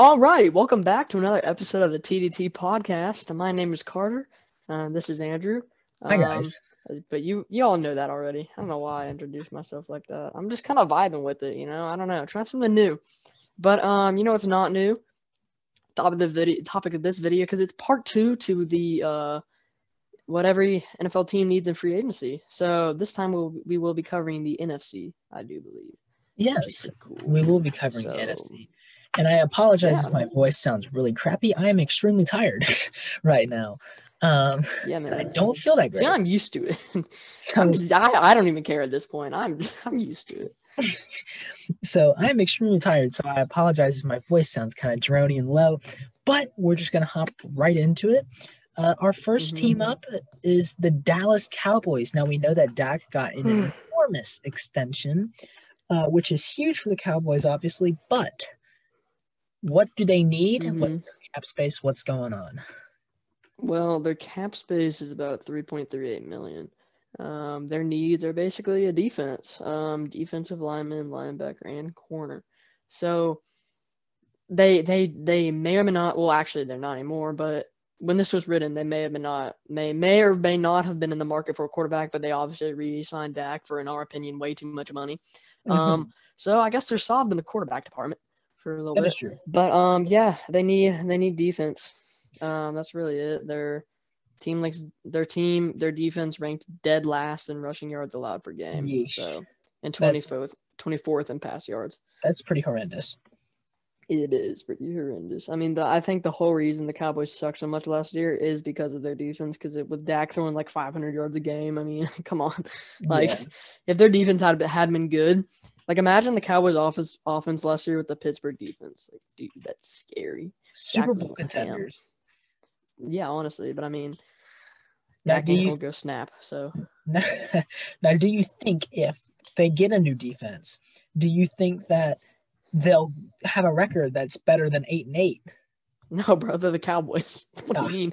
All right, welcome back to another episode of the TDT podcast. My name is Carter. Uh, this is Andrew. Hi guys. Um, but you you all know that already. I don't know why I introduced myself like that. I'm just kind of vibing with it, you know. I don't know, try something new. But um, you know it's not new. Topic of the video, topic of this video, because it's part two to the uh, what every NFL team needs in free agency. So this time we'll we will be covering the NFC. I do believe. Yes, Cool. we will be covering So- the NFC. And I apologize Yeah. if my voice sounds really crappy. I am extremely tired right now. Um, Yeah, and I don't feel that great. See. I'm used to it. I'm just, I, I don't even care at this point. I'm I'm used to it. so I'm extremely tired. So I apologize if my voice sounds kind of drony and low, but we're just going to hop right into it. Uh, our 1st Mhm. team up is the Dallas Cowboys. Now we know that Dak got an enormous extension, uh, which is huge for the Cowboys, obviously. But what do they need? What's Mhm. their cap space? What's going on? Well, their cap space is about 3.38 million. Um, their needs are basically a defense, um, defensive lineman, linebacker, and corner. So they they they may or may not. Well, actually, they're not anymore. But when this was written, they may have been not may may or may not have been in the market for a quarterback. But they obviously re-signed Dak for, in our opinion, way too much money. Um, so I guess they're solved in the quarterback department for a little that bit. is true. But um, yeah, they need they need defense. Um, that's really it. Their team likes their team their defense ranked dead last in rushing yards allowed per game. Yeesh. So and 24th 24th in pass yards. That's pretty horrendous. It is pretty horrendous. I mean, the, I think the whole reason the Cowboys sucked so much last year is because of their defense. Because with Dak throwing like 500 yards a game, I mean, come on, like Yeah. if their defense had had been good, like imagine the Cowboys' offense offense last year with the Pittsburgh defense. Like, dude, that's scary. Super Dak Bowl contenders. Yeah, honestly, but I mean, Now, Dak do ain't you gonna go snap. So now do you think if they get a new defense, do you think that they'll have a record that's better than eight and eight? no, bro, they're the Cowboys. What do Ah, you mean?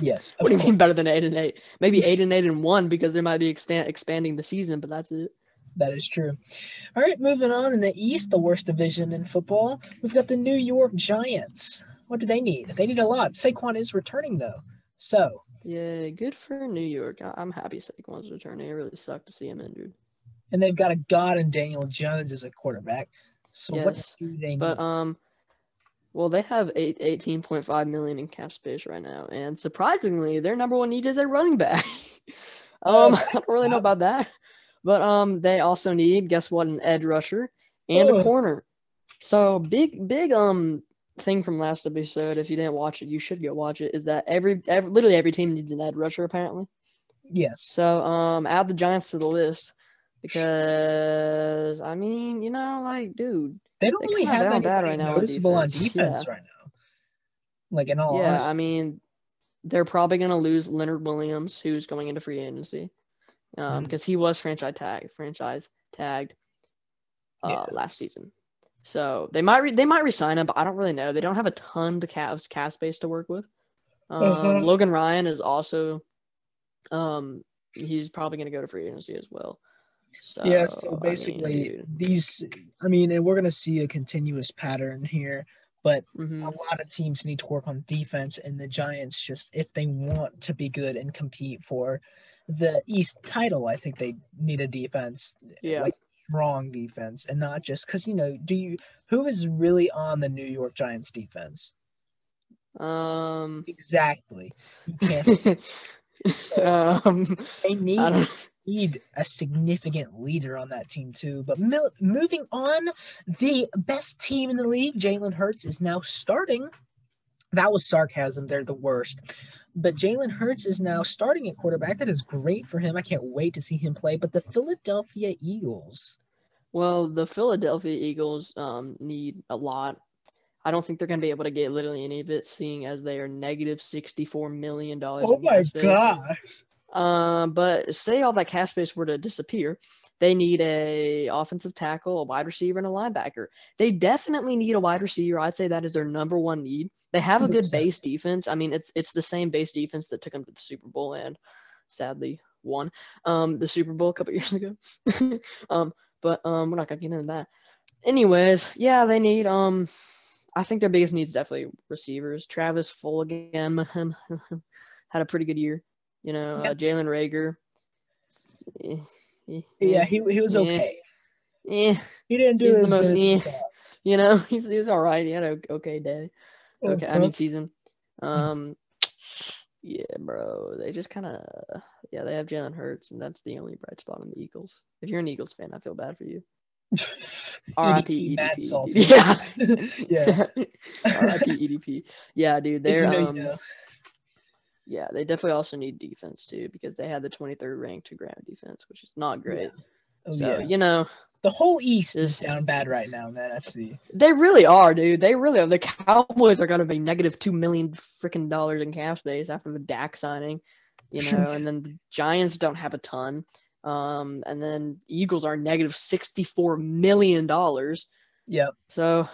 Yes. What do you mean better than eight and eight? Maybe eight and eight and one because they might be extan- expanding the season, but that's it. That is true. All right, moving on in the East, the worst division in football, we've got the New York Giants. What do they need? They need a lot. Saquon is returning though, so Yeah, good for New York. I- I'm happy Saquon's returning. It really sucked to see him injured. and they've got a god in Daniel Jones as a quarterback. So what do they But um, well, they have eight eighteen point five million in cap space right now, and surprisingly, their number one need is a running back. Oh, um, I don't really know about that, but um, they also need guess what, an edge rusher and a Oh. corner. So big, big um thing from last episode. If you didn't watch it, you should go watch it. Is that every, every literally every team needs an edge rusher apparently. yes. So um, add the Giants to the list because I mean, you know, like, dude. They don't really have down bad anybody right now on noticeable on defense, defense right now. Like in all yeah, honesty. I mean, they're probably gonna lose Leonard Williams, who's going into free agency, um, Mm. because he was franchise tag franchise tagged, uh, Yeah. last season. So they might re- they might resign him, but I don't really know. They don't have a ton to cast cast space to work with. Um, Uh-huh. Logan Ryan is also, um, he's probably gonna go to free agency as well. So yeah, so mean, basically dude, these I mean, and we're gonna see a continuous pattern here, but mhm. a lot of teams need to work on defense and the Giants just if they want to be good and compete for the East title, I think they need a defense, yeah. like strong defense and not just cuz you know, do you who is really on the New York Giants defense? um, Exactly. You um, they need need a significant leader on that team too. But mil- moving on, the best team in the league, Jalen Hurts, is now starting. That was sarcasm. They're the worst. But Jalen Hurts is now starting at quarterback. That is great for him. I can't wait to see him play. But the Philadelphia Eagles, Well, the Philadelphia Eagles um, need a lot. I don't think they're going to be able to get literally any of it, seeing as they are negative sixty-four million dollars. oh my god, Um, but say all that cash space were to disappear, they need a offensive tackle, a wide receiver, and a linebacker. They definitely need a wide receiver. I'd say that is their number one need. They have a good base defense. I mean, it's it's the same base defense that took them to the Super Bowl and sadly won um the Super Bowl a couple years ago. um, but um, we're not gonna get into that. Anyways, yeah, they need um. I think their biggest needs definitely receivers. Travis Fulgham had a pretty good year. You know, Yeah. uh, Jalen Reagor. Yeah, he he was Yeah. okay. eh, He didn't do He's the most- yeah. you know, he's he's all right. He had a okay day. Okay, I Uh-huh. mean season. Um, yeah, bro. They just kind of yeah. They have Jalen Hurts, and that's the only bright spot on the Eagles. If you're an Eagles fan, I feel bad for you. R.I.P. EDP. Salty. Yeah. yeah. R.I.P. EDP. Yeah, dude. They're you know, you um. know. Yeah, they definitely also need defense too because they had the 23rd ranked to ground defense, which is not great. Oh, so yeah. you know The whole East is down bad right now in the NFC. they really are, dude. They really are. The Cowboys are gonna be negative two million freaking dollars in cap space after the Dak signing, you know, and then the Giants don't have a ton. Um, and then Eagles are negative sixty-four million dollars. Yep. So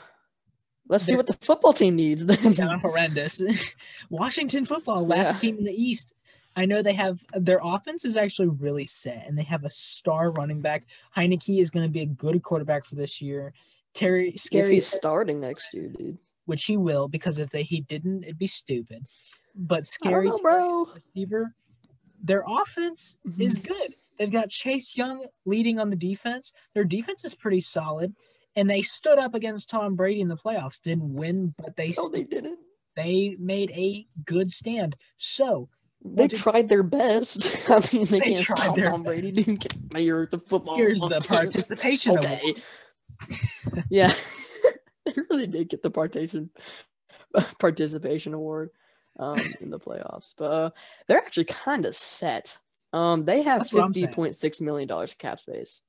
let's see what the football team needs then. Horrendous. Washington football, last Yeah. team in the East. I know they have their offense is actually really set, and they have a star running back. Heinicke is going to be a good quarterback for this year. Terry if he's starting next year, dude. which he will, because if they he didn't, it'd be stupid. But scary know, bro. receiver. Their offense is good. They've got Chase Young leading on the defense. Their defense is pretty solid, and they stood up against Tom Brady in the playoffs. Didn't win, but they No, they didn't. they made a good stand. So They tried their best. I mean, they, They can't tried stop Tom Brady. Didn't get mayor the football. here's the participation. Okay. yeah, they really did get the participation participation award um, in the playoffs, but uh, they're actually kind of set. Um, they have That's what I'm saying. fifty point six million dollars cap space,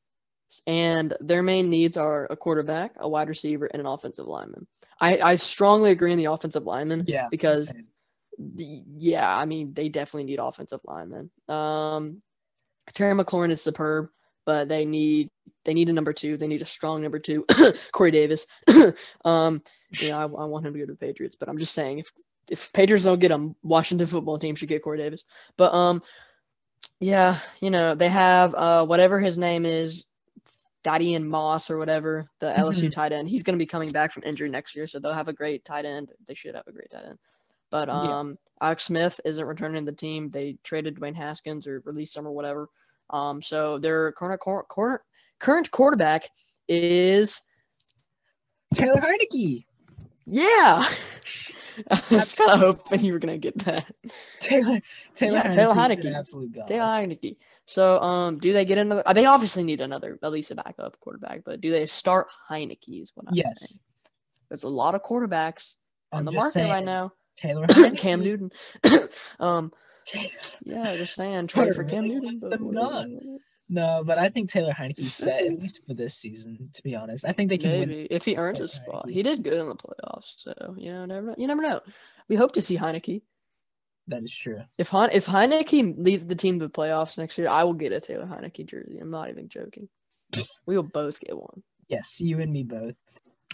and their main needs are a quarterback, a wide receiver, and an offensive lineman. I, I strongly agree in the offensive lineman Yeah, because the- yeah, I mean they definitely need offensive linemen. Um, Terry McLaurin is superb, but they need they need a number two. They need a strong number two. Corey Davis. um, you know, I, I want him to go to the Patriots, but I'm just saying if if Patriots don't get him, Washington football team should get Corey Davis. But um, yeah, you know they have uh whatever his name is. Dadian Moss or whatever, the LSU Mhm. tight end. He's going to be coming back from injury next year, so they'll have a great tight end. They should have a great tight end. But Yeah. um, Alex Smith isn't returning to the team. They traded Dwayne Haskins or released him or whatever. Um, so their current cor- cor- current quarterback is Taylor Heinicke. yeah. I was kind of hoping you were gonna get that. Taylor Taylor Yeah, Heinicke. Taylor Heinicke. Absolute god. Taylor Heinicke. So um, do they get another? uh, They obviously need another, at least a backup quarterback. But do they start Heinicke? Is what I'm Yes. saying. There's a lot of quarterbacks on I'm the just market right now. Taylor Cam Newton. um, Taylor- yeah, just saying, trade for Cam really Newton. Wants but them whatever. gone. No, but I think Taylor Heinicke's set at least for this season. To be honest, I think they can win. If he earns a spot, Heinicke. he did good in the playoffs. So you know, never. You never know. We hope to see Heinicke. That is true. If Hein- if Heinicke leads the team to the playoffs next year, I will get a Taylor Heinicke jersey. I'm not even joking. We will both get one. Yes, you and me both.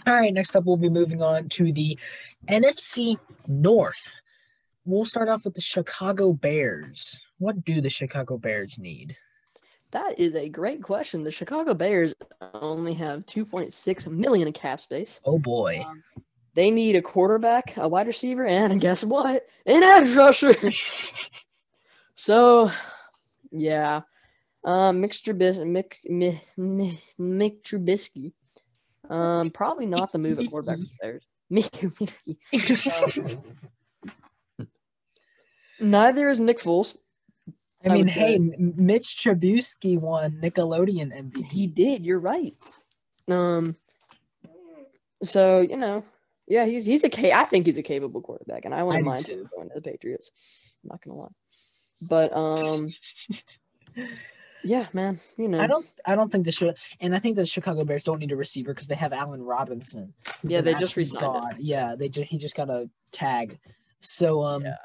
All right, next up, we'll be moving on to the NFC North. We'll start off with the Chicago Bears. What do the Chicago Bears need? That is a great question. The Chicago Bears only have 2.6 million in cap space. Oh boy. Um, they need a quarterback, a wide receiver, and guess what? An edge rusher. so, yeah, um, Mick Trubis- Mick Mi- Mi- Mick Trubisky. Um, probably not the move at quarterback for the Bears. Mick Trubisky. Neither is Nick Foles. I I mean, hey, M- Mitch Trubisky won Nickelodeon MVP. He did. You're right. Um. So you know, yeah, he's he's a I think he's a capable quarterback, and I I wouldn't do mind too. him going to the Patriots. I'm not gonna lie, but um, yeah, man, you know, I don't. I don't think the should. And I think the Chicago Bears don't need a receiver because they have Allen Robinson. Yeah, they just re-signed. Yeah, they just he just got a tag. So um, Yeah.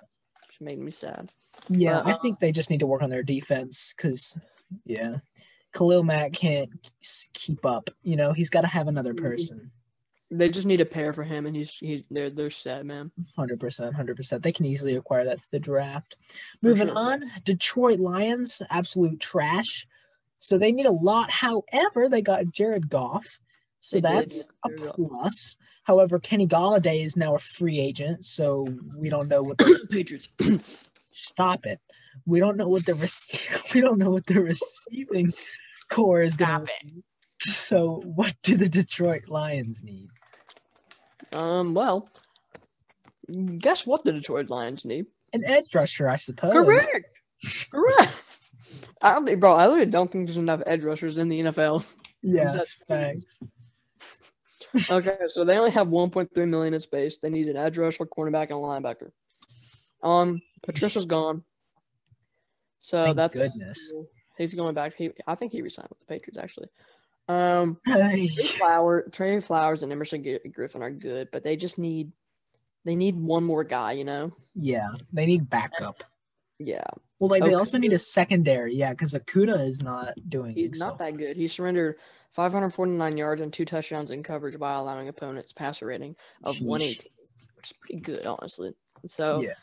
Made me sad. Yeah, But, I think they just need to work on their defense because, yeah, Khalil Mack can't keep up. You know, he's got to have another Mhm. person. They just need a pair for him, and he's he's they're they're set, man. Hundred percent, hundred percent. They can easily acquire that through the draft. Moving sure. on, Detroit Lions, absolute trash. So they need a lot. However, they got Jared Goff. So They did that's a plus. However, Kenny Golladay is now a free agent, so we don't know what the Patriots. stop it. We don't know what the rec- we don't know what the receiving core is going to be. So, what do the Detroit Lions need? um. Well, guess what the Detroit Lions need? An edge rusher, I suppose. Correct. Correct. I don't think, bro. I literally don't think there's enough edge rushers in the NFL. Yes, That's- facts. Okay, so they only have 1.3 million in space. They need an edge rusher, cornerback, and linebacker. Um, Patricia's gone, so Thank that's goodness. he's going back. He, I think he resigned with the Patriots actually. Um, Hey, Trey Flower, Trey Flowers, and Everson Griffen are good, but they just need they need one more guy. You know? yeah, they need backup. Yeah, Well, like they also need a secondary, yeah, because Okudah is not doing. he's not that good. He surrendered 549 yards and two touchdowns in coverage by allowing opponents passer rating of Sheesh. 118, which is pretty good, honestly. So. Yeah,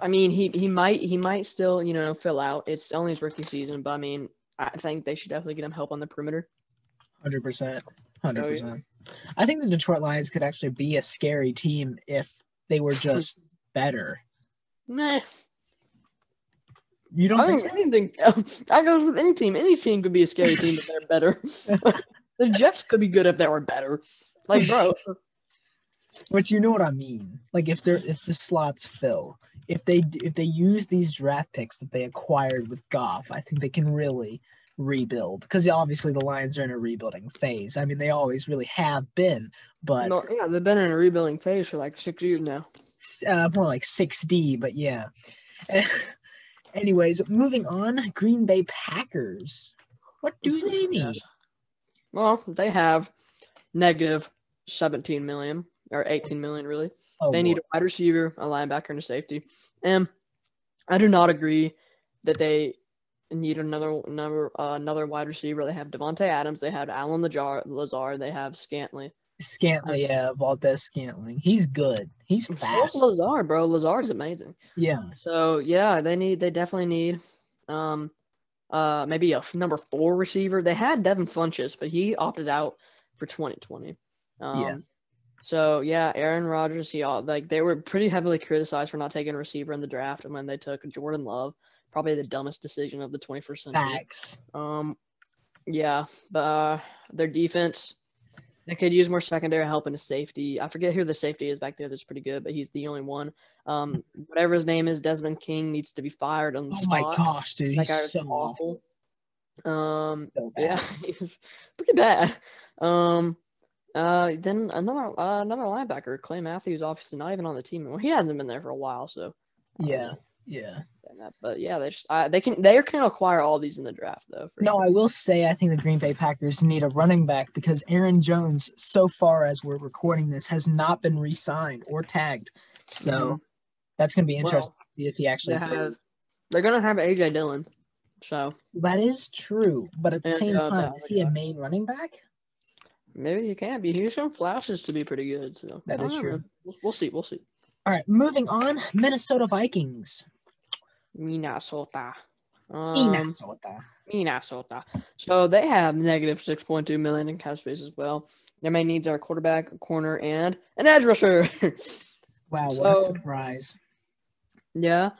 I mean, he he might he might still you know fill out. It's only his rookie season, but I mean, I think they should definitely get him help on the perimeter. hundred percent, hundred Oh, percent. I think the Detroit Lions could actually be a scary team if they were just better. Meh. You don't I think think so? anything. that goes with any team. Any team could be a scary team if they're better. the Jets could be good if they were better. Like, bro, But you know what I mean. Like if they're if the slots fill, if they if they use these draft picks that they acquired with Goff, I think they can really rebuild. Because obviously the Lions are in a rebuilding phase. I mean, they always really have been, but no, yeah, they've been in a rebuilding phase for like six years now. uh, more like 6D, but yeah. Anyways, moving on, Green Bay Packers. What do they need? Well, they have negative 17 million or 18 million, really. Oh, they need a wide receiver, a linebacker, and a safety. And I do not agree that they need another number uh, another wide receiver. They have Davante Adams, they have Allen Lazard, they have Scantley. Scantling, yeah, Valdes-Scantling. He's good. He's fast. Lazard, bro. Lazard is amazing. Yeah. So yeah, they need they definitely need um uh maybe a f- number four receiver. They had Devin Funchess, but he opted out for 2020. Um, Yeah. So yeah, Aaron Rodgers, he all like they were pretty heavily criticized for not taking a receiver in the draft, and when they took Jordan Love, probably the dumbest decision of the 21st century. Facts. Um, yeah, but uh, their defense, they could use more secondary help and a safety. I forget who the safety is back there. That's pretty good, but he's the only one. Um, whatever his name is, Desmond King needs to be fired on the Oh spot. my gosh, dude. that He's so awful. awful. Um, So yeah, he's pretty bad. Um, uh, then another uh, another linebacker, Clay Matthews, obviously not even on the team. Well, he hasn't been there for a while, so Yeah. Yeah. That. But yeah, they just uh, they can they can acquire all these in the draft though. For No, sure. I will say I think the Green Bay Packers need a running back because Aaron Jones, so far as we're recording this, has not been re-signed or tagged. So Mhm. that's gonna be interesting Well, to see if he actually They have, they're gonna have AJ Dillon, so That is true, but at the And, same uh, time, is he a main running back? maybe he can be. He's shown flashes to be pretty good. So That I true. We'll see. We'll see. All right, moving on. Minnesota Vikings. Minnesota. Um, Minnesota. Minnesota. So they have negative 6.2 million in cap space as well. Their main needs are a quarterback, a corner, and an edge rusher. Wow, what a surprise. yeah.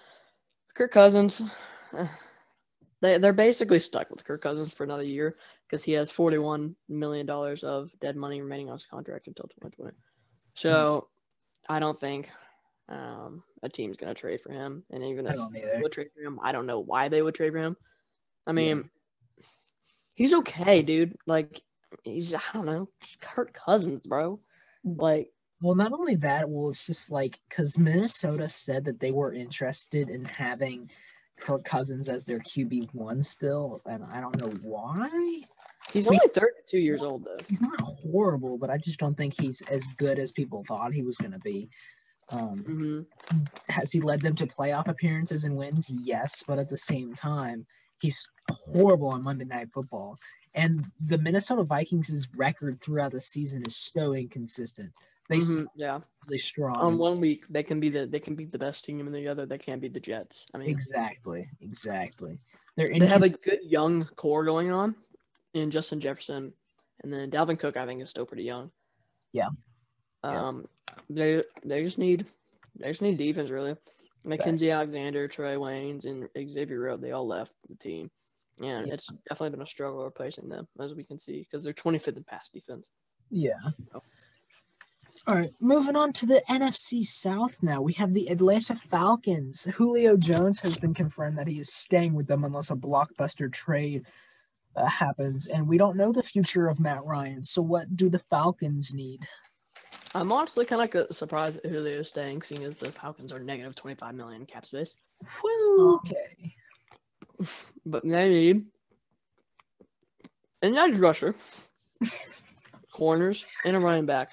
Kirk Cousins. They, they're basically stuck with Kirk Cousins for another year because he has $41 million of dead money remaining on his contract until 2020. So I don't think um, a team's going to trade for him. And even I if they would trade for him, I don't know why they would trade for him. I mean, he's okay, dude. Like, he's, I don't know, he's Kirk Cousins, bro. Like, Well, not only that, well, it's just like because Minnesota said that they were interested in having Kirk Cousins as their QB one still, and I don't know why. he's We- only 32 years old, though. He's not horrible, but I just don't think he's as good as people thought he was going to be. Um, hmm has he led them to playoff appearances and wins? Yes, but at the same time, he's horrible on Monday Night Football. And the Minnesota Vikings' record throughout the season is so inconsistent. They Mhm, Yeah. really strong. On one week, they can be the they can beat the best team, and the other they can't beat the Jets. I mean, Exactly, exactly. They're they have a good young core going on in Justin Jefferson, and then Dalvin Cook I think is still pretty young. Yeah. Um, they they just need they just need defense really. Mackensie Alexander, Trae Waynes, and Xavier Rhodes, they all left the team. And Yeah. it's definitely been a struggle replacing them, as we can see, because they're 25th in pass defense. Yeah. All right, moving on to the NFC South now. We have the Atlanta Falcons. Julio Jones has been confirmed that he is staying with them unless a blockbuster trade uh, happens. And we don't know the future of Matt Ryan. So, what do the Falcons need? I'm honestly kind of uh, surprised that Julio's staying, seeing as the Falcons are negative 25 million cap space. Woo, um, okay. But they need an edge rusher, corners, and a running back.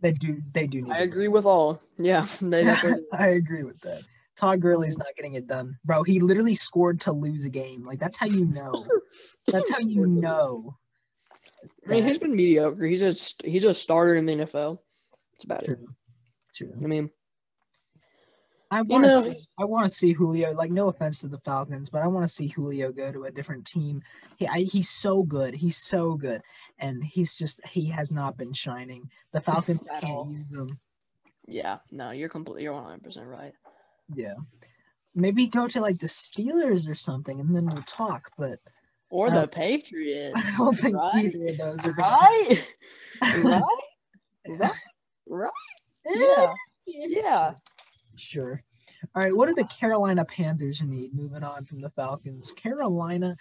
They do. They do need. I agree with all. Yeah, they. I agree with that. Todd Gurley's not getting it done, bro. He literally scored to lose a game. Like that's how you know. That's how you know. I mean, he's been mediocre. He's a he's a starter in the NFL. That's about it. True. True. I mean, I want to know, see. I want to see Julio. Like, no offense to the Falcons, but I want to see Julio go to a different team. He, I, he's so good. He's so good, and he's just he has not been shining. The Falcons can't all. use him. yeah, no, you're completely, you're 100 percent right. Yeah, maybe go to like the Steelers or something, and then we'll talk. But Or Uh, the Patriots, I don't think right? either of those are right, right, right, right. Yeah, yeah. Sure. All right. What do the Carolina Panthers need? Moving on from the Falcons. Carolina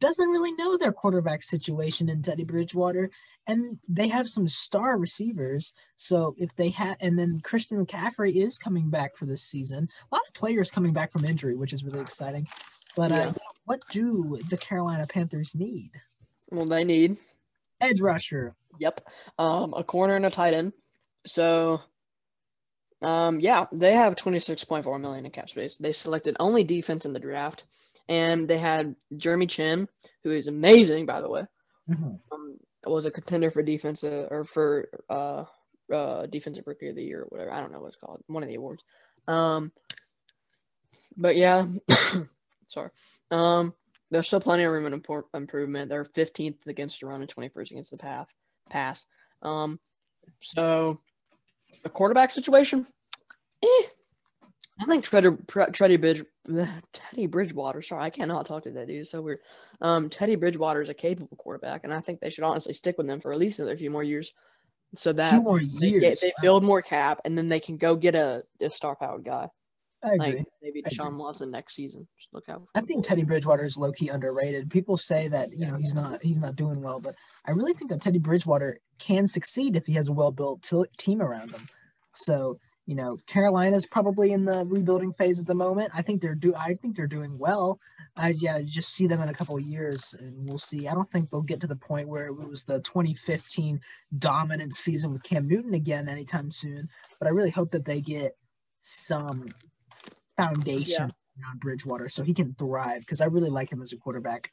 doesn't really know their quarterback situation in Teddy Bridgewater, and they have some star receivers. So if they have, and then Christian McCaffrey is coming back for this season. A lot of players coming back from injury, which is really exciting. But Yeah. uh, what do the Carolina Panthers need? Well, they need Edge rusher. Yep. Um, a corner and a tight end. So, um, yeah, they have 26.4 million in cap space. They selected only defense in the draft, and they had Jeremy Chinn, who is amazing, by the way. Mhm. Um, was a contender for defense uh, or for uh, uh, defensive rookie of the year or whatever. I don't know what it's called. One of the awards. Um, but yeah, sorry. Um, there's still plenty of room in impor- improvement. They're 15th against the run and 21st against the path pass. Um, so the quarterback situation, eh, I think Teddy, Teddy Bridge, Teddy Bridgewater. Sorry, I cannot talk to that dude. It's so weird. Um, Teddy Bridgewater is a capable quarterback, and I think they should honestly stick with him for at least another few more years, so that they, get, they build more cap, and then they can go get a, a star powered guy I agree. like maybe. Deshaun Watson next season. Just look out. I think Teddy Bridgewater is low key underrated. People say that you know he's not he's not doing well, but I really think that Teddy Bridgewater can succeed if he has a well built team around him. So you know Carolina's probably in the rebuilding phase at the moment. I think they're do I think they're doing well. I yeah just see them in a couple of years and we'll see. I don't think they'll get to the point where it was the 2015 dominant season with Cam Newton again anytime soon. But I really hope that they get some foundation on Bridgewater so he can thrive because I really like him as a quarterback.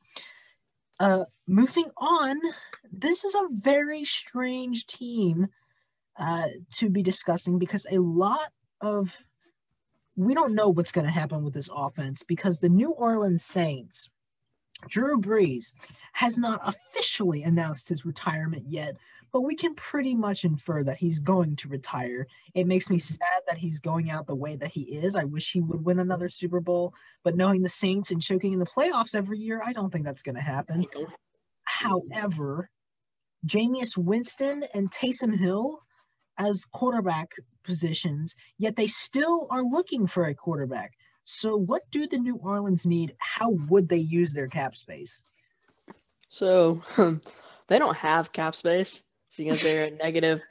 Uh, moving on, this is a very strange team uh, to be discussing because a lot of we don't know what's going to happen with this offense because the New Orleans Saints, Drew Brees, has not officially announced his retirement yet, but we can pretty much infer that he's going to retire. It makes me sad that he's going out the way that he is. I wish he would win another Super Bowl, but knowing the Saints and choking in the playoffs every year, I don't think that's going to happen. However, Jameis Winston and Taysom Hill as quarterback positions, yet they still are looking for a quarterback. So, what do the New Orleans need? How would they use their cap space? So they don't have cap space, seeing as they're at negative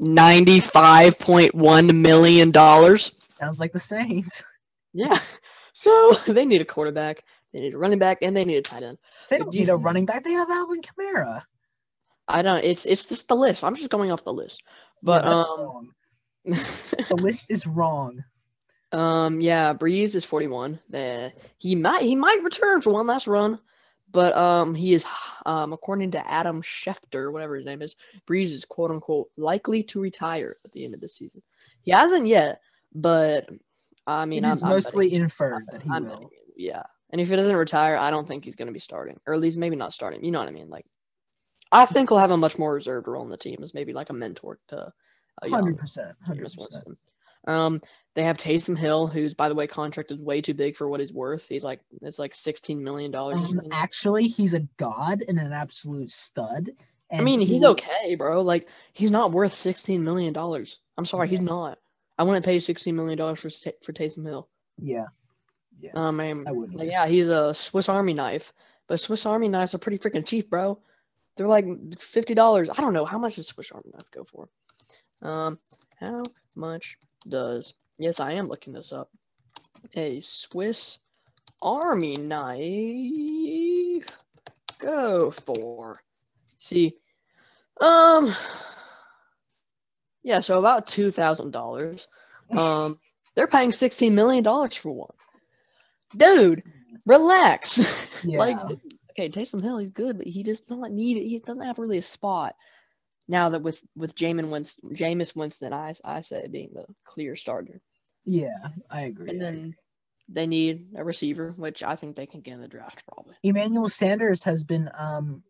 ninety-five point one million dollars. Sounds like the Saints. Yeah. So they need a quarterback, they need a running back, and they need a tight end. They don't need a running back. They have Alvin Kamara. I don't. It's it's just the list. I'm just going off the list. But Yeah, um, the list is wrong. Um, yeah, Brees is 41. The he might he might return for one last run, but um, he is um according to Adam Schefter, whatever his name is, Brees is quote unquote likely to retire at the end of the season. He hasn't yet, but I mean, it I'm, is I'm mostly betting- inferred that he I'm will. betting yeah. And if he doesn't retire, I don't think he's going to be starting, or at least maybe not starting. You know what I mean? Like, I think he'll have a much more reserved role in the team as maybe like a mentor to Hundred percent, hundred percent. Um, they have Taysom Hill, who's by the way contracted way too big for what he's worth. He's like it's like sixteen million dollars. Um, actually, he's a god and an absolute stud. I mean, he's will- okay, bro. Like he's not worth sixteen million dollars. I'm sorry, he's not. I wouldn't pay sixteen million dollars for for Taysom Hill. Yeah, yeah. Um, and, I wouldn't like, yeah, he's a Swiss Army knife, but Swiss Army knives are pretty freaking cheap, bro. They're like fifty dollars. I don't know how much does Swiss Army knife go for. Um, how much does? Yes, I am looking this up. A Swiss Army knife go for? See, um, yeah, so about two thousand dollars. Um, they're paying sixteen million dollars for one. Dude, relax. Yeah. like, okay, Taysom Hill, he's good, but he does not need it. He doesn't have really a spot. Now that with with Jamin Winston, Jameis Winston, I I say being the clear starter, yeah, I agree. and then they need a receiver, which I think they can get in the draft probably. Emmanuel Sanders has been um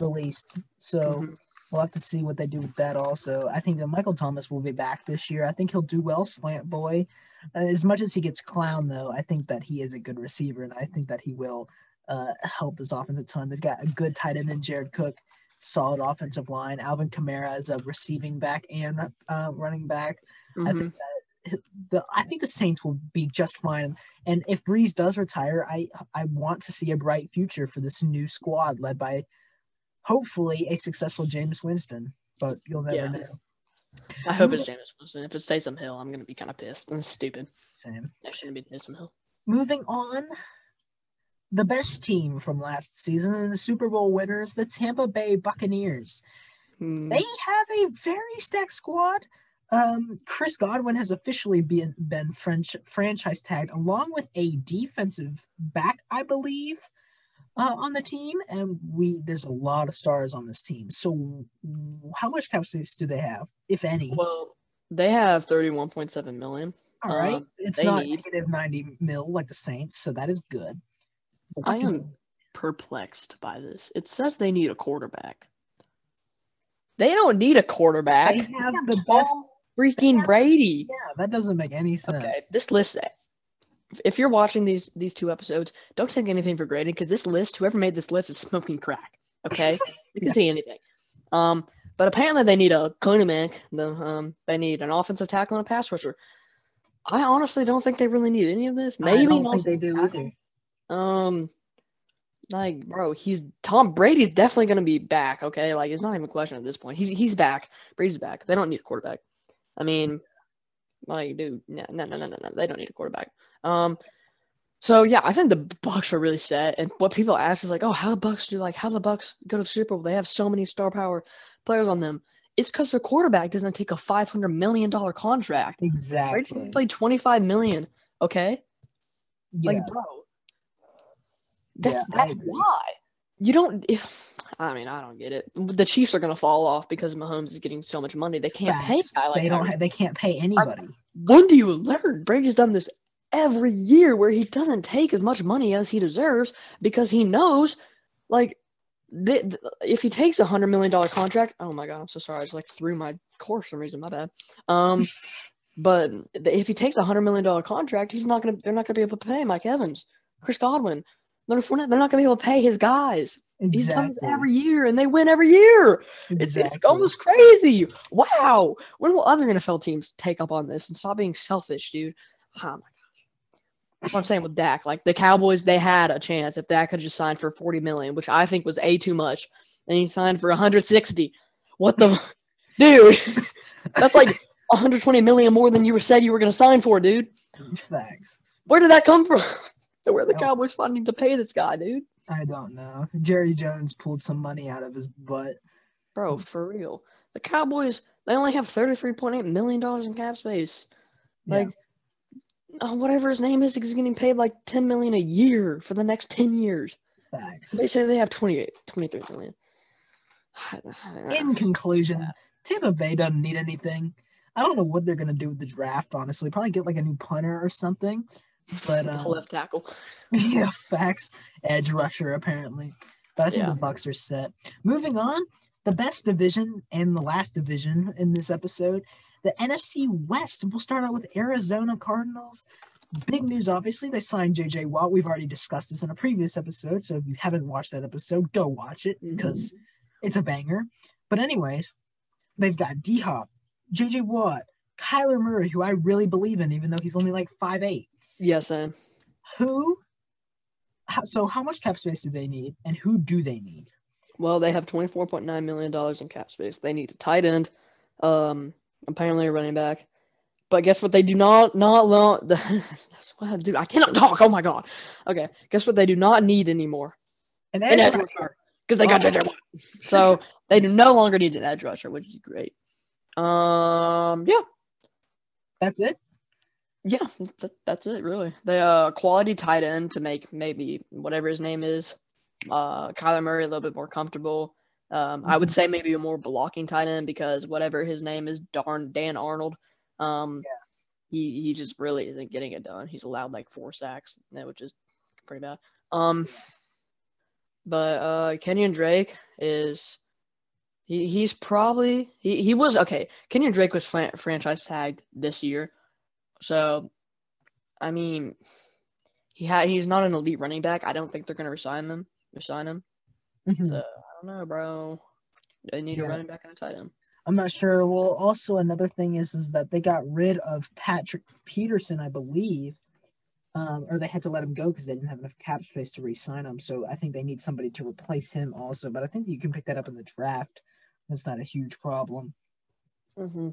released, so Mhm. we'll have to see what they do with that. Also, I think that Michael Thomas will be back this year. I think he'll do well, slant boy. Uh, as much as he gets clown, though, I think that he is a good receiver, and I think that he will uh, help this offense a ton. They've got a good tight end in Jared Cook, solid offensive line. Alvin Kamara is a receiving back and uh, running back. I Mhm. think that the I think the Saints will be just fine. And if Brees does retire, I I want to see a bright future for this new squad led by hopefully a successful Jameis Winston. But you'll never Yeah. know. I hope it's Jameis Winston. If it's Taysom Hill, I'm gonna be kind of pissed. That's stupid. Same. That shouldn't be Taysom Hill. Moving on, the best team from last season and the Super Bowl winners, the Tampa Bay Buccaneers. Hmm. They have a very stacked squad. Um, Chris Godwin has officially been been French franchise tagged along with a defensive back, I believe, uh, on the team. And we there's a lot of stars on this team. So, how much cap space do they have, if any? Well, they have 31.7 million. All right, um, it's not need- negative ninety mil like the Saints, so that is good. But I am perplexed by this. It says they need a quarterback. They don't need a quarterback. They have the best. freaking Brady. Yeah, that doesn't make any sense. Okay, this list. If you're watching these these two episodes, don't take anything for granted because this list, whoever made this list, is smoking crack. Okay, you can Yeah. see anything. Um, but apparently they need a quarterback. The um, they need an offensive tackle and a pass rusher. I honestly don't think they really need any of this. I Maybe don't an think they do either. Um, like, bro, he's Tom Brady's definitely gonna be back. Okay, like it's not even a question at this point. He's he's back. Brady's back. They don't need a quarterback. I mean, like, dude, no, no, no, no, no, no. They don't need a quarterback. Um, so yeah, I think the Bucks are really set. And what people ask is like, oh, how the Bucks do like how the Bucks go to the Super Bowl? They have so many star power players on them. It's because their quarterback doesn't take a five hundred million dollar contract. Exactly. gonna play twenty five million. Okay. Yeah. Like, bro, that's Yeah, that's why you don't. If I mean, I don't get it. The Chiefs are gonna fall off because Mahomes is getting so much money. They can't pay Facts. guy like they don't. Ha- they can't pay anybody. when do you learn? Brady's done this every year where he doesn't take as much money as he deserves because he knows, like, th- th- if he takes a hundred million dollar contract. Oh my god, I'm so sorry. I just like threw my core for some reason. My bad. Um, but if he takes a hundred million dollar contract, he's not gonna. They're not gonna be able to pay Mike Evans, Chris Godwin. Leonard Fournette, they're not gonna be able to pay his guys. He's done this every year, and they win every year. It's, Exactly. it's almost crazy. Wow. When will other NFL teams take up on this and stop being selfish, dude? Oh my gosh. That's what I'm saying with Dak. Like the Cowboys, they had a chance if Dak had just signed for 40 million, which I think was a too much, and he signed for 160. What the dude? That's like 120 million more than you were said you were gonna sign for, dude. Facts. Where did that come from? Where are the. Cowboys finding to pay this guy, dude? I don't know. Jerry Jones pulled some money out of his butt. Bro, for real. The Cowboys, they only have $33.8 million in cap space. Yeah. Like, uh, whatever his name is, he's getting paid like 10 million a year for the next 10 years. Facts. They say they have 28, 23 million. In conclusion, Tampa Bay doesn't need anything. I don't know what they're gonna do with the draft. Honestly, probably get like a new punter or something. But um, left tackle. yeah, facts. Edge rusher apparently. But I think Yeah. the Bucks are set. Moving on, the best division and the last division in this episode, the NFC West. We'll start out with Arizona Cardinals. Big news, obviously, they signed JJ Watt. We've already discussed this in a previous episode, so if you haven't watched that episode, go watch it because it's a banger. But anyways, they've got D Hop, JJ Watt, Kyler Murray, who I really believe in, even though he's only like 5'8. Yes, Sam. Who? How, so how much cap space do they need, and who do they need? Well, they have twenty four point nine million dollars in cap space. They need a tight end, um, apparently a running back. But guess what? They do not not lo- the dude. I cannot talk. Oh my god. Okay. Guess what? They do not need anymore An an edge edge rusher. because they got Oh. Watt. So they do no longer need an edge rusher, which is great. Um. Yeah. That's it. Yeah. That, that's it. Really. The uh quality tight end to make maybe whatever his name is, uh, Kyler Murray a little bit more comfortable. Um, I would Mhm. say maybe a more blocking tight end because whatever his name is, darn Dan Arnold. Um, he he just really isn't getting it done. He's allowed like four sacks, which is pretty bad. Um, but uh, Kenyan Drake is he he's probably he he was okay. Kenyan Drake was fran- franchise tagged this year, so I mean, he had he's not an elite running back. I don't think they're gonna resign him. Resign him. Mhm. So I don't know, bro. They need Yeah. a running back and a tight end. I'm not sure. Well, also another thing is is that they got rid of Patrick Peterson, I believe, um, or they had to let him go because they didn't have enough cap space to re-sign him. So I think they need somebody to replace him also. But I think you can pick that up in the draft. That's not a huge problem. Mm-hmm.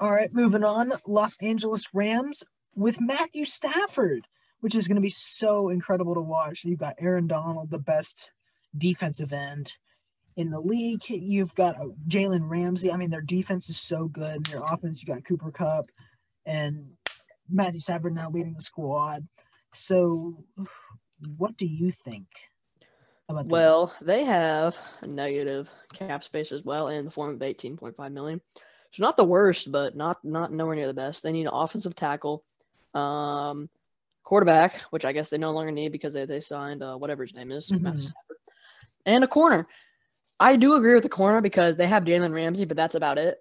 All right, moving on. Los Angeles Rams with Matthew Stafford, which is going to be so incredible to watch. You've got Aaron Donald, the best defensive end in the league. You've got uh, Jalen Ramsey. I mean, their defense is so good. Their offense, you got Cooper Kupp and Matthew Stafford now leading the squad. So, what do you think about that? Well, they have negative cap space as well in the form of 18.5 million. It's not the worst, but not not nowhere near the best. They need an offensive tackle, um, quarterback, which I guess they no longer need because they, they signed uh, whatever his name is, Matthew Mhm. Stafford, and a corner. I do agree with the corner because they have Jalen Ramsey, but that's about it.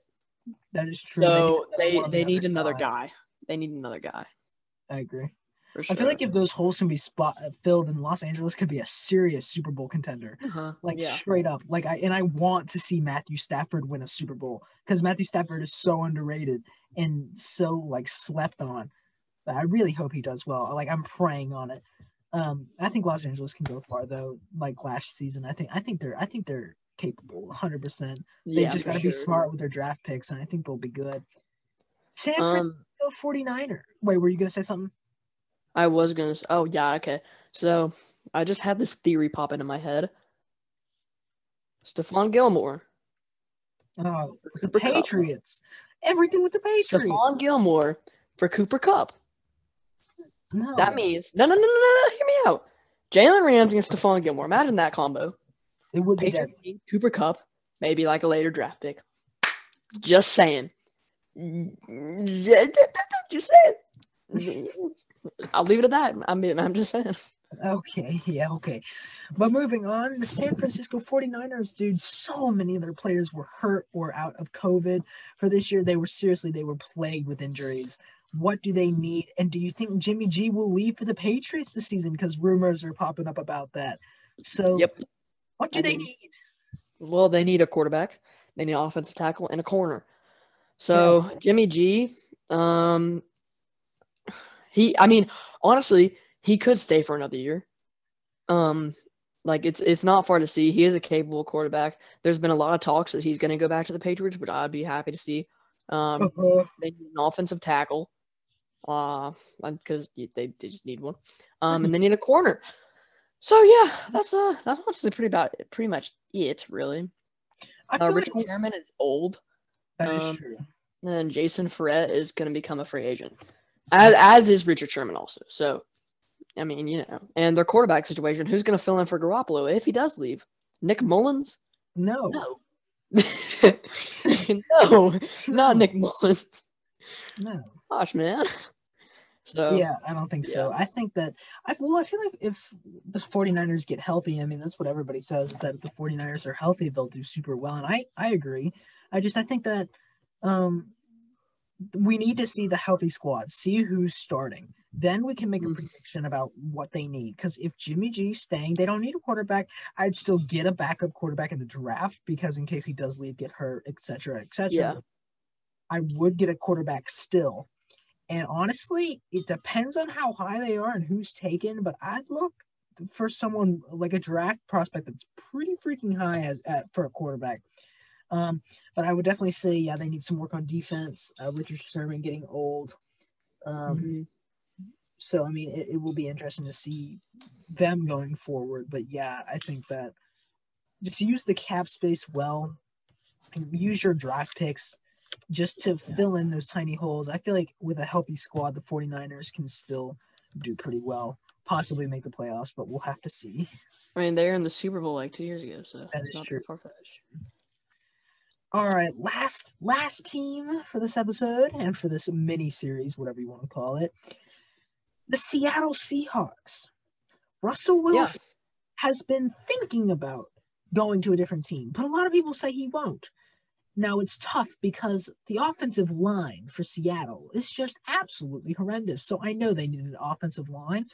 that is true. So they another one on they the need other another side. guy. They need another guy I agree. Sure. I feel like if those holes can be spot filled in Los Angeles, could be a serious Super Bowl contender. uh-huh. Like yeah. straight up. Like I and I want to see Matthew Stafford win a Super Bowl because Matthew Stafford is so underrated and so like slept on. But I really hope he does well. Like I'm praying on it. Um, I think Los Angeles can go far though. Like last season, I think I think they're I think they're capable 100. percent They yeah, just got to be smart with their draft picks, and I think they'll be good. San Um, Francisco 49er. Wait, were you gonna say something? I was gonna. Oh yeah, okay. So I just had this theory pop into my head. Stephon Gilmore. Oh, the Cooper. Patriots. Everything with the Patriots. Stephon Gilmore for Cooper Kupp. No, That means no, no, no, no, no. No Hear me out. Jalen Ramsey and Stephon Gilmore. Imagine that combo. it would be Patriots dead. Cooper Kupp, maybe like a later draft pick. Just saying. Just saying. I'll leave it at that. I mean, I'm just saying. Okay, yeah, okay. But moving on, the San Francisco 49ers, dude, so many of their players were hurt or out of COVID for this year. They were seriously, they were plagued with injuries. What do they need? And do you think Jimmy G will leave for the Patriots this season? Because rumors are popping up about that. So, Yep. what do I they do. need? Well, they need a quarterback. They need an offensive tackle and a corner. So Jimmy G, um, he, I mean, honestly, he could stay for another year. Um, like it's it's not far to see. He is a capable quarterback. There's been a lot of talks that he's going to go back to the Patriots, but I'd be happy to see. Um, Uh, they need an offensive tackle, uh, because they, they just need one. Um, and they need a corner. So yeah, that's uh that's honestly pretty about it, pretty much it really. I Uh, Richard like Sherman is old, that is um, true. and Jason Verrett is going to become a free agent, as as is Richard Sherman also. So, I mean, you know, and their quarterback situation, who's going to fill in for Garoppolo if he does leave? Nick Mullens? No, No, no, not Nick Mullens. no. Gosh, man. So yeah, I don't think so. I think that I well, I feel like if the 49ers get healthy, I mean that's what everybody says is that if the 49ers are healthy, they'll do super well. And I I agree. I just I think that um we need to see the healthy squad, see who's starting. Then we can make a Mm. prediction about what they need. Because if Jimmy G's staying, they don't need a quarterback. I'd still get a backup quarterback in the draft because in case he does leave, get hurt, etc., etc. Yeah. I would get a quarterback still. And honestly, it depends on how high they are and who's taken. But I'd look for someone like a draft prospect that's pretty freaking high as at, for a quarterback. Um, but I would definitely say, yeah, they need some work on defense. Uh, Richard Sherman getting old. Um, Mhm. so I mean, it, it will be interesting to see them going forward. But yeah, I think that just use the cap space well, use your draft picks just to fill in those tiny holes. I feel like with a healthy squad, the 49ers can still do pretty well, possibly make the playoffs, but we'll have to see. I mean, they were in the Super Bowl like two years ago, so That it's is not true. far fetched. All right, last last team for this episode and for this mini series, whatever you want to call it. The Seattle Seahawks. Russell Wilson Yeah. has been thinking about going to a different team, but a lot of people say he won't. Now it's tough because the offensive line for Seattle is just absolutely horrendous. So I know they need an offensive line.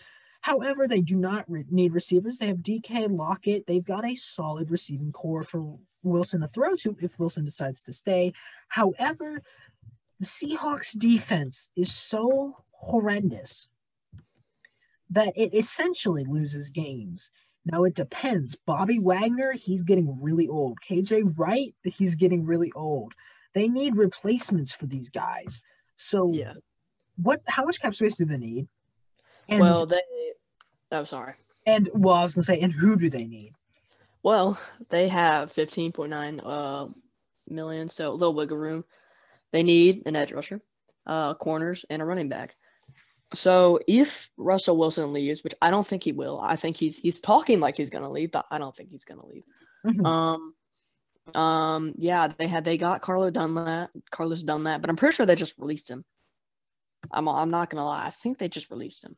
However, they do not re- need receivers. They have DK Lockett. They've got a solid receiving corps for Wilson to throw to if Wilson decides to stay. However, the Seahawks defense is so horrendous that it essentially loses games. Now it depends. Bobby Wagner, he's getting really old. KJ Wright, he's getting really old. They need replacements for these guys. So Yeah. what how much cap space do they need? And well, they. Oh, sorry. and well, I was gonna say, and who do they need? Well, they have 15.9 uh million, so a little wiggle room. They need an edge rusher, uh, corners, and a running back. So if Russell Wilson leaves, which I don't think he will, I think he's he's talking like he's gonna leave, but I don't think he's gonna leave. Mhm. Um, um, yeah, they had they got Carlo Dunlap, Carlos Dunlap, but I'm pretty sure they just released him. I'm I'm not gonna lie, I think they just released him.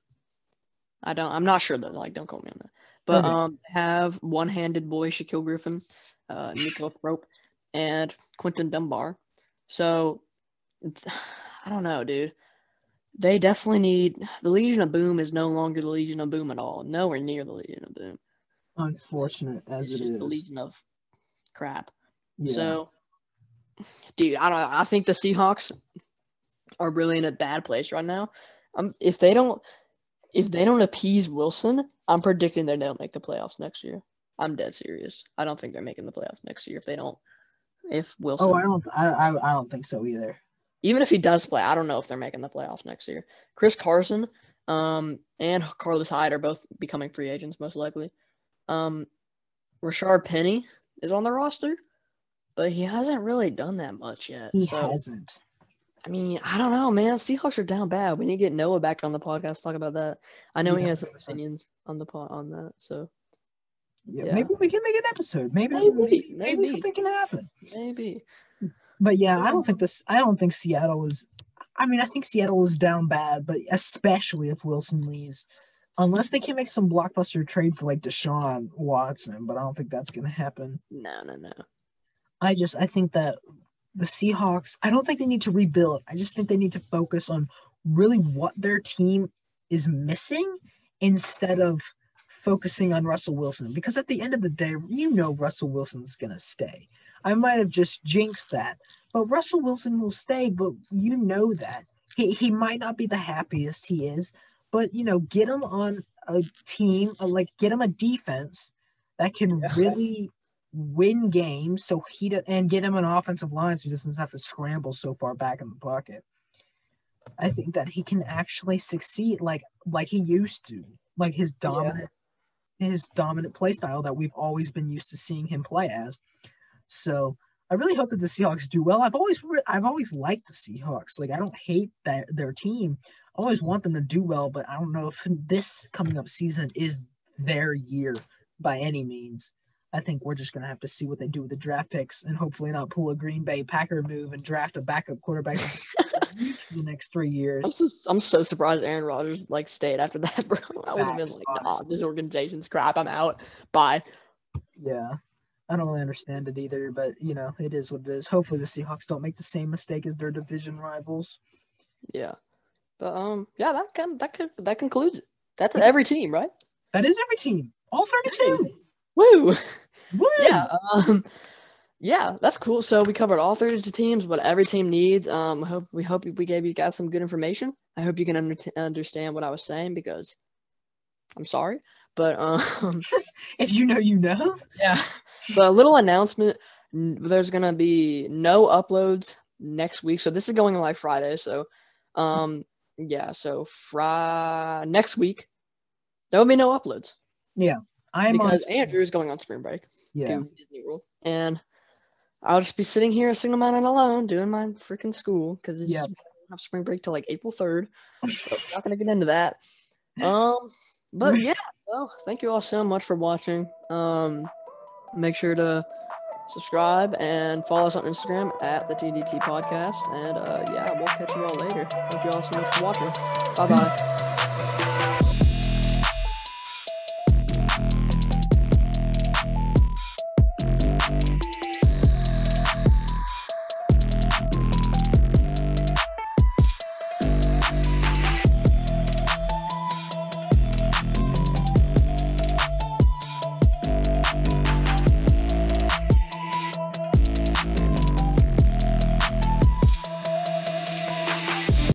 I don't, I'm not sure though. Like, don't quote me on that. But Okay. um, have one-handed boy Shaquill Griffin, uh, Neiko Thorpe, and Quinton Dunbar. So I don't know, dude. They definitely need the Legion of Boom is no longer the Legion of Boom at all. Nowhere near the Legion of Boom. Unfortunate as It's it just is. the Legion of crap. yeah. So, dude, I don't. I think the Seahawks are really in a bad place right now. Um, if they don't, if they don't appease Wilson, I'm predicting they don't make the playoffs next year. I'm dead serious. I don't think they're making the playoffs next year if they don't. If Wilson, oh, I don't I, I I don't think so either. even if he does play, I don't know if they're making the playoffs next year. Chris Carson, um, and Carlos Hyde are both becoming free agents most likely. Um, Rashaad Penny is on the roster, but he hasn't really done that much yet. He so hasn't. I mean, I don't know, man. Seahawks are down bad. We need to get Noah back on the podcast talk about that. I know he has some opinions on the pod on that. So Yeah, Yeah. maybe we can make an episode. Maybe Maybe, maybe, maybe maybe. something can happen. maybe. But yeah, I don't think this. I don't think Seattle is. I mean, I think Seattle is down bad, but especially if Wilson leaves, unless they can make some blockbuster trade for like Deshaun Watson. But I don't think that's going to happen. No, no, no. I just I think that the Seahawks. I don't think they need to rebuild. I just think they need to focus on really what their team is missing instead of focusing on Russell Wilson. Because at the end of the day, you know Russell Wilson's gonna stay. I might have just jinxed that, but Russell Wilson will stay. But you know that he he might not be the happiest he is, but you know get him on a team uh, like get him a defense that can really win games so he do, and get him an offensive line so he doesn't have to scramble so far back in the pocket. I think that he can actually succeed like like he used to, like his dominant his dominant play style that we've always been used to seeing him play as. So I really hope that the Seahawks do well. I've always I've always liked the Seahawks. Like I don't hate that their team. I always want them to do well, but I don't know if this coming up season is their year by any means. I think we're just gonna have to see what they do with the draft picks and hopefully not pull a Green Bay Packer move and draft a backup quarterback. for the next three years. I'm so, I'm so surprised Aaron Rodgers like stayed after that, bro. I would have been like, nah, this organization's crap. I'm out. Bye. Yeah. I don't really understand it either, but you know, it is what it is. Hopefully the Seahawks don't make the same mistake as their division rivals. Yeah. But um, yeah, that can that could that concludes it. That's every team, right? That is every team. All 32. Woo. Woo! Yeah. Um, yeah, that's cool. So we covered all 32 teams, what every team needs. Um, I hope we hope we gave you guys some good information. I hope you can under- understand what I was saying because I'm sorry, but um, If you know, you know. yeah. But a little announcement: n- there's gonna be no uploads next week. So this is going live Friday. So, um, yeah. So Fri next week there will be no uploads I'm because on. Andrew is going on spring break. Yeah. to Disney World, and I'll just be sitting here a single minded alone doing my freaking school because it's don't have spring break till like April third. So we're not gonna get into that. Um, but yeah, so thank you all so much for watching. Um, make sure to subscribe and follow us on Instagram at the TDT Podcast. And uh, yeah, we'll catch you all later. Thank you all so much for watching. Bye bye.